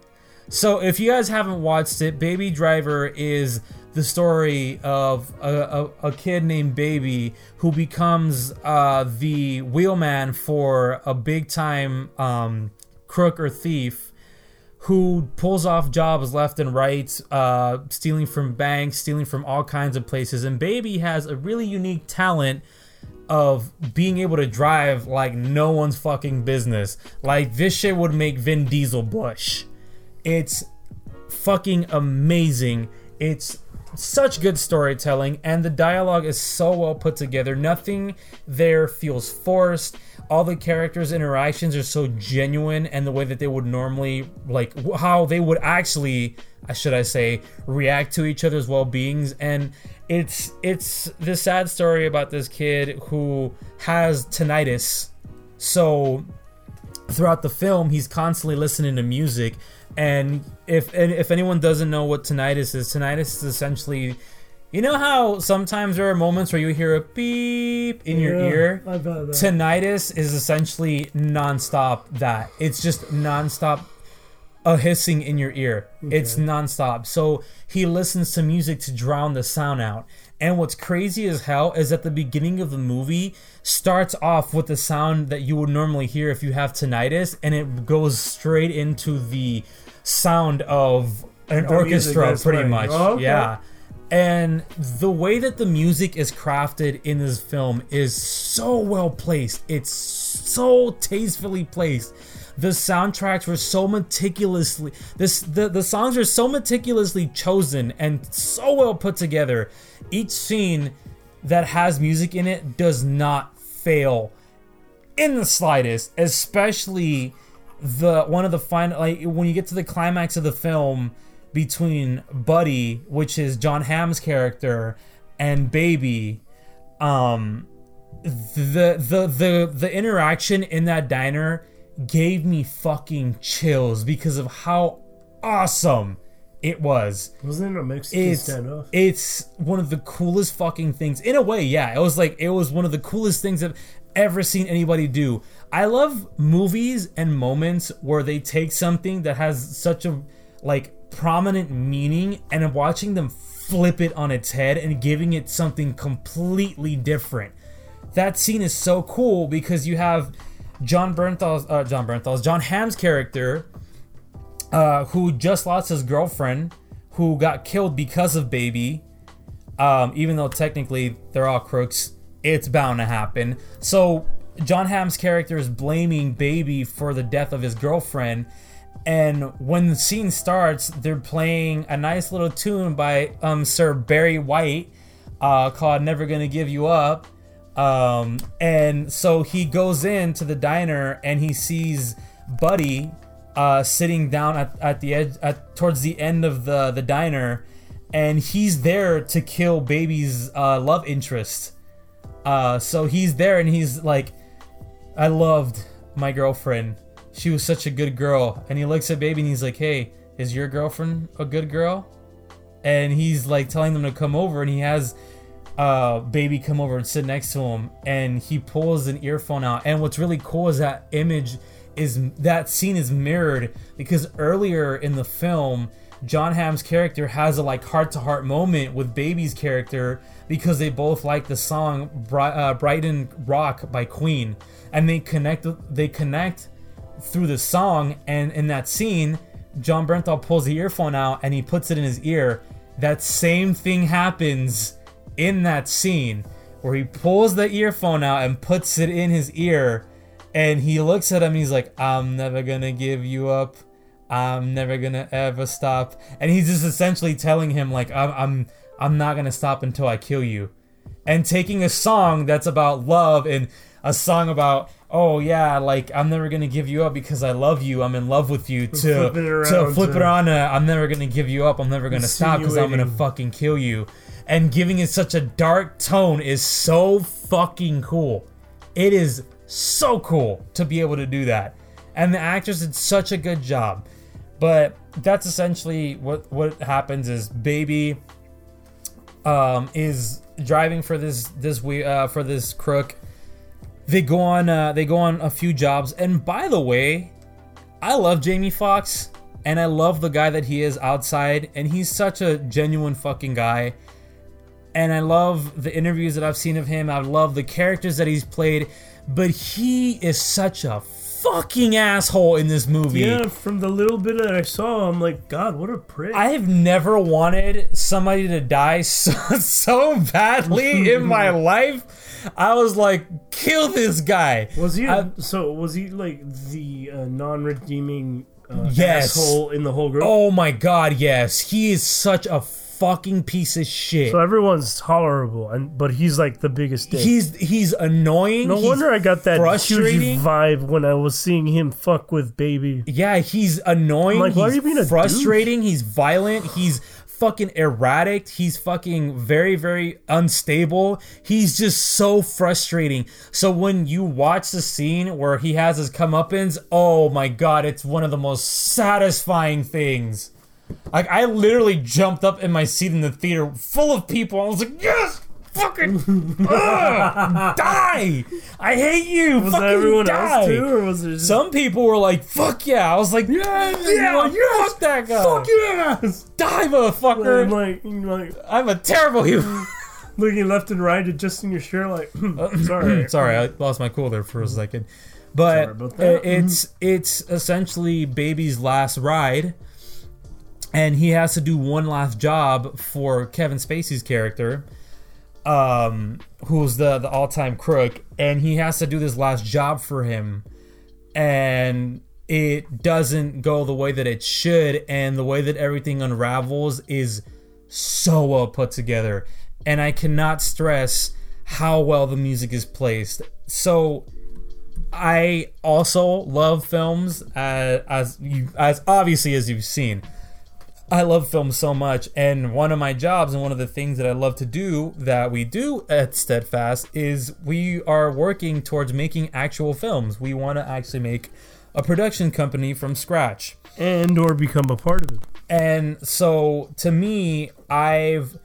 So if you guys haven't watched it, Baby Driver is the story of a, a, a kid named Baby who becomes uh, the wheelman for a big time um, crook or thief who pulls off jobs left and right, uh, stealing from banks, stealing from all kinds of places. And Baby has a really unique talent of being able to drive like no one's fucking business. Like this shit would make Vin Diesel blush. It's fucking amazing. It's such good storytelling and the dialogue is so well put together. Nothing there feels forced. All the characters' interactions are so genuine and the way that they would normally like how they would actually I should I say react to each other's well-beings and it's it's the sad story about this kid who has tinnitus. So throughout the film he's constantly listening to music and if and if anyone doesn't know what tinnitus is, tinnitus is essentially, you know how sometimes there are moments where you hear a beep in your ear. I've had that. Tinnitus is essentially nonstop. That it's just nonstop a hissing in your ear. It's nonstop. So he listens to music to drown the sound out. And what's crazy as hell is at the beginning of the movie starts off with the sound that you would normally hear if you have tinnitus, and it goes straight into the sound of an The orchestra, pretty playing. much. Oh, okay. Yeah. And the way that the music is crafted in this film is so well placed. It's so tastefully placed. The soundtracks were so meticulously this the, the songs are so meticulously chosen and so well put together. Each scene that has music in it does not fail in the slightest, especially the one of the final like when you get to the climax of the film between Buddy, which is Jon Hamm's character, and Baby, um the the the the interaction in that diner gave me fucking chills because of how awesome it was Wasn't it a Mexican it's standoff? it's one of the coolest fucking things in a way yeah it was like it was one of the coolest things i've ever seen anybody do i love movies and moments where they take something that has such a like prominent meaning and watching them flip it on its head and giving it something completely different that scene is so cool because you have Jon Bernthal's uh, Jon Bernthal's Jon Hamm's character uh, who just lost his girlfriend, who got killed because of Baby. Um, even though technically they're all crooks, it's bound to happen. So Jon Hamm's character is blaming Baby for the death of his girlfriend. And when the scene starts, they're playing a nice little tune by um, Sir Barry White uh, called "Never Gonna Give You Up." Um, and so he goes into the diner and he sees Buddy uh, sitting down at, at the edge, at towards the end of the the diner, and he's there to kill Baby's uh, love interest. Uh, so he's there and he's like, I loved my girlfriend. She was such a good girl. And he looks at Baby and he's like, Hey, is your girlfriend a good girl? And he's like telling them to come over, and he has uh, baby come over and sit next to him and he pulls an earphone out and what's really cool is that image is that scene is mirrored because earlier in the film jon hamm's character has a like heart-to-heart moment with baby's character because they both like the song uh, brighton rock by queen and they connect they connect through the song and in that scene jon bernthal pulls the earphone out and he puts it in his ear. That same thing happens in that scene where he pulls the earphone out and puts it in his ear and he looks at him he's like i'm never gonna give you up. I'm never gonna ever stop. And he's just essentially telling him like i'm i'm, I'm not gonna stop until i kill you. And taking a song that's about love and a song about oh yeah like i'm never gonna give you up because i love you. I'm in love with you to Flip it to around flip it on, a, I'm never gonna give you up. I'm never gonna stop because i'm gonna fucking kill you. And giving it such a dark tone is so fucking cool. It is so cool to be able to do that. And the actress did such a good job. But that's essentially what what happens is baby um is driving for this this we uh for this crook they go on uh they go on a few jobs and by the way i love jamie Foxx and I love the guy that he is outside, and he's such a genuine fucking guy. And I love the interviews that I've seen of him. I love the characters that he's played, but he is such a fucking asshole in this movie. Yeah, from the little bit that I saw, I'm like, God, what a prick. I have never wanted somebody to die so, so badly in my life. I was like, kill this guy. was he? I- so was he like the uh, non-redeeming uh, Yes. asshole in the whole group? Oh my god, yes. He is such a fucking piece of shit. So everyone's tolerable, and but he's like the biggest dick. He's he's annoying. no he's wonder I got that frustrating. huge vibe when I was seeing him fuck with baby. Yeah, he's annoying. I'm like, why are you being a frustrating. He's violent. He's fucking erratic. He's fucking very, very unstable. He's just so frustrating. So when you watch the scene where he has his comeuppance, oh my god, it's one of the most satisfying things. Like I literally jumped up in my seat in the theater full of people. I was like, yes! Fucking ugh, die! I hate you! Was fucking everyone die! else too, or was it just Some people were like, "Fuck yeah!" I was like, "Yeah, yeah, fuck that guy, fuck yes? die, motherfucker!" like, like I'm a terrible human. looking left and right, adjusting your shirt, like, sorry, Sorry, I lost my cool there for a second, but Sorry about that. uh, it's it's essentially Baby's last ride, and he has to do one last job for Kevin Spacey's character, um, who's the the all time crook, and he has to do this last job for him, and it doesn't go the way that it should, and the way that everything unravels is so well put together, and I cannot stress how well the music is placed. So I also love films uh, as you as obviously as you've seen. I love films so much, and one of my jobs and one of the things that I love to do that we do at Steadfast is we are working towards making actual films. We want to actually make a production company from scratch. and or become a part of it. And so to me, I've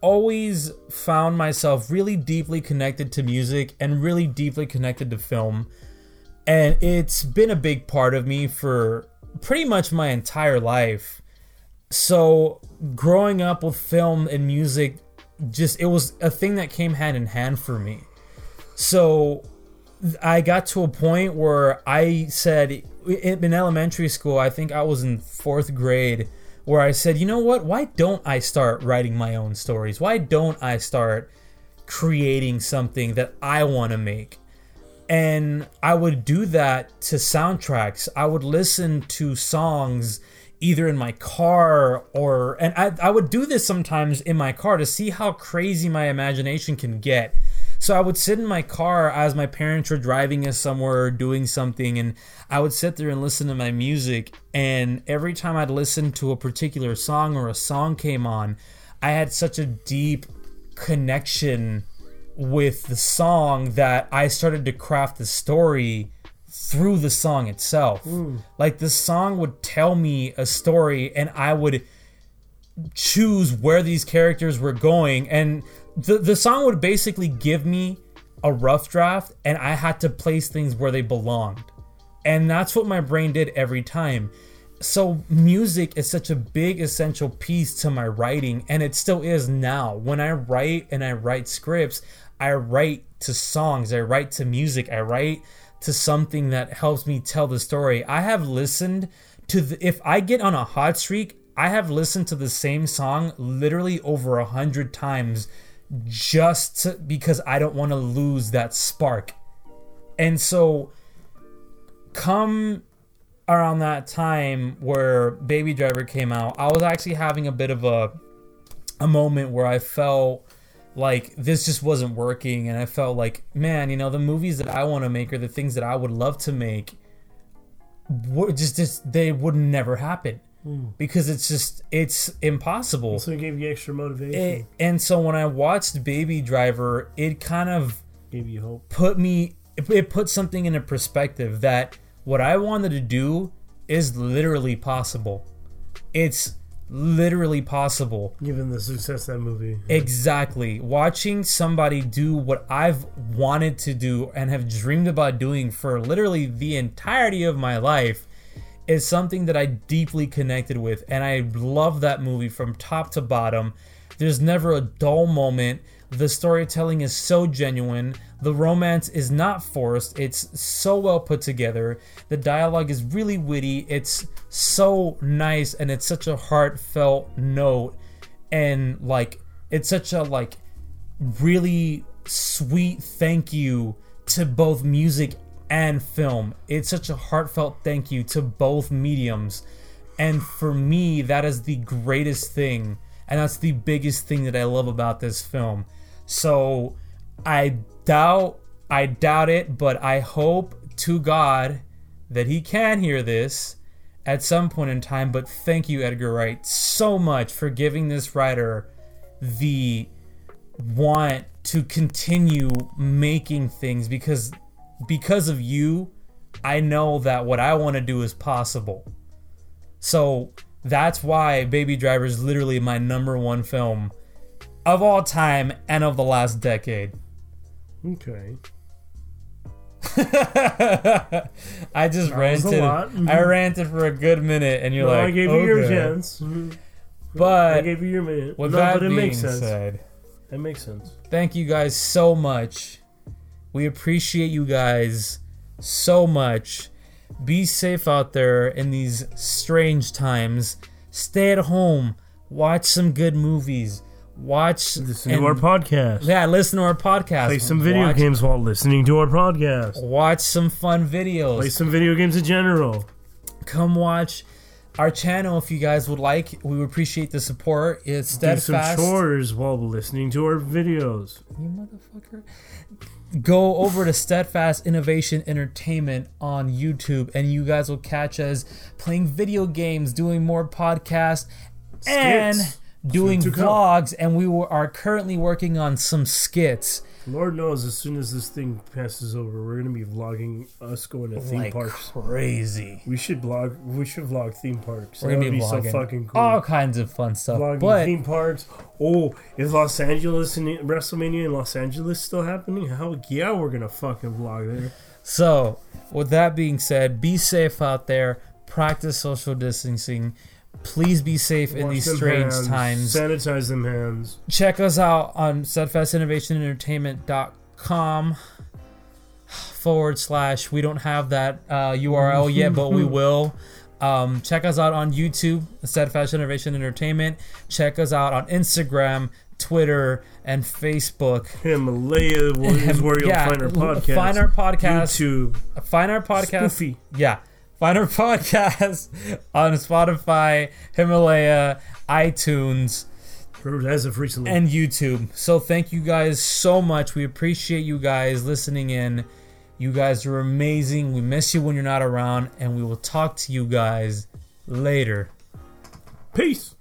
always found myself really deeply connected to music and really deeply connected to film. And it's been a big part of me for pretty much my entire life. So growing up with film and music just it was a thing that came hand in hand for me. So I got to a point where I said in elementary school, I think I was in fourth grade, where I said, you know what? Why don't I start writing my own stories? Why don't I start creating something that I want to make? And I would do that to soundtracks. I would listen to songs either in my car or, and I, I would do this sometimes in my car to see how crazy my imagination can get. So I would sit in my car as my parents were driving us somewhere or doing something, and I would sit there and listen to my music. And every time I'd listen to a particular song or a song came on, I had such a deep connection with the song that I started to craft the story through the song itself. Hmm. Like the song would tell me a story, and I would choose where these characters were going and the the song would basically give me a rough draft and I had to place things where they belonged. And that's what my brain did every time. So music is such a big essential piece to my writing and it still is now. When I write and I write scripts, I write to songs, I write to music, I write to something that helps me tell the story. I have listened to the if I get on a hot streak, I have listened to the same song literally over a hundred times just to, because I don't want to lose that spark. And so, come around that time where Baby Driver came out, I was actually having a bit of a a moment where I felt like this just wasn't working, and I felt like, man, you know, the movies that I want to make or the things that I would love to make, would just just they would never happen hmm. because it's just it's impossible. So it gave you extra motivation, It- and so when I watched Baby Driver, it kind of gave you hope. put me it, it put something into perspective that what I wanted to do is literally possible. It's literally possible. Given the success of that movie, Exactly. Watching somebody do what I've wanted to do and have dreamed about doing for literally the entirety of my life is something that I deeply connected with, and I love that movie from top to bottom. There's never a dull moment. The storytelling is so genuine. The romance is not forced. It's so well put together. The dialogue is really witty. It's so nice and it's such a heartfelt note and like it's such a like really sweet thank you to both music and film. It's such a heartfelt thank you to both mediums. And for me, that is the greatest thing. And that's the biggest thing that I love about this film. So I doubt, I doubt it, but I hope to God that he can hear this at some point in time. But thank you, Edgar Wright, so much for giving this writer the want to continue making things because because of you, I know that what I want to do is possible. So that's why Baby Driver is literally my number one film of all time and of the last decade. Okay. I just That ranted. I ranted for a good minute, and you're Well, like, I gave you your "Okay." chance. Mhm. I gave you your minute. with no, that but it being makes sense. said, It makes sense. thank you guys so much. We appreciate you guys so much. Be safe out there in these strange times. Stay at home. Watch some good movies. Watch Listen and- to our podcast. yeah, listen to our podcast. Play some video watch, games while listening to our podcast. Watch some fun videos. Play some video games in general. come watch our channel if you guys would like. We would appreciate the support. It's steadfast. Do some chores while listening to our videos. You motherfucker. Go over to Steadfast Innovation Entertainment on YouTube, and you guys will catch us playing video games, doing more podcasts, and Skits. Doing Soon to come. vlogs. And we were, are currently working on some skits. Lord knows, as soon as this thing passes over, we're gonna be vlogging us going to theme like parks. crazy. We should vlog. We should vlog theme parks. We're gonna be be so vlogging fucking cool. all kinds of fun stuff. Vlogging but theme parks. Oh, is Los Angeles and WrestleMania in Los Angeles still happening? Hell yeah, we're gonna fucking vlog there. So, with that being said, be safe out there. Practice social distancing. Please be safe in these strange hands, times. Sanitize them hands. Check us out on steadfastinnovationentertainment.com forward slash. We don't have that uh, URL yet, but we will. Um, check us out on YouTube, Steadfast Innovation Entertainment. Check us out on Instagram, Twitter, and Facebook. Himalaya is where you'll Yeah, find our podcast. Find our podcast. YouTube. Find our podcast. Spoofy. Yeah. Find our podcast on Spotify, Himalaya, iTunes, As of recently. and YouTube. So thank you guys so much. We appreciate you guys listening in. You guys are amazing. We miss you when you're not around, and we will talk to you guys later. Peace.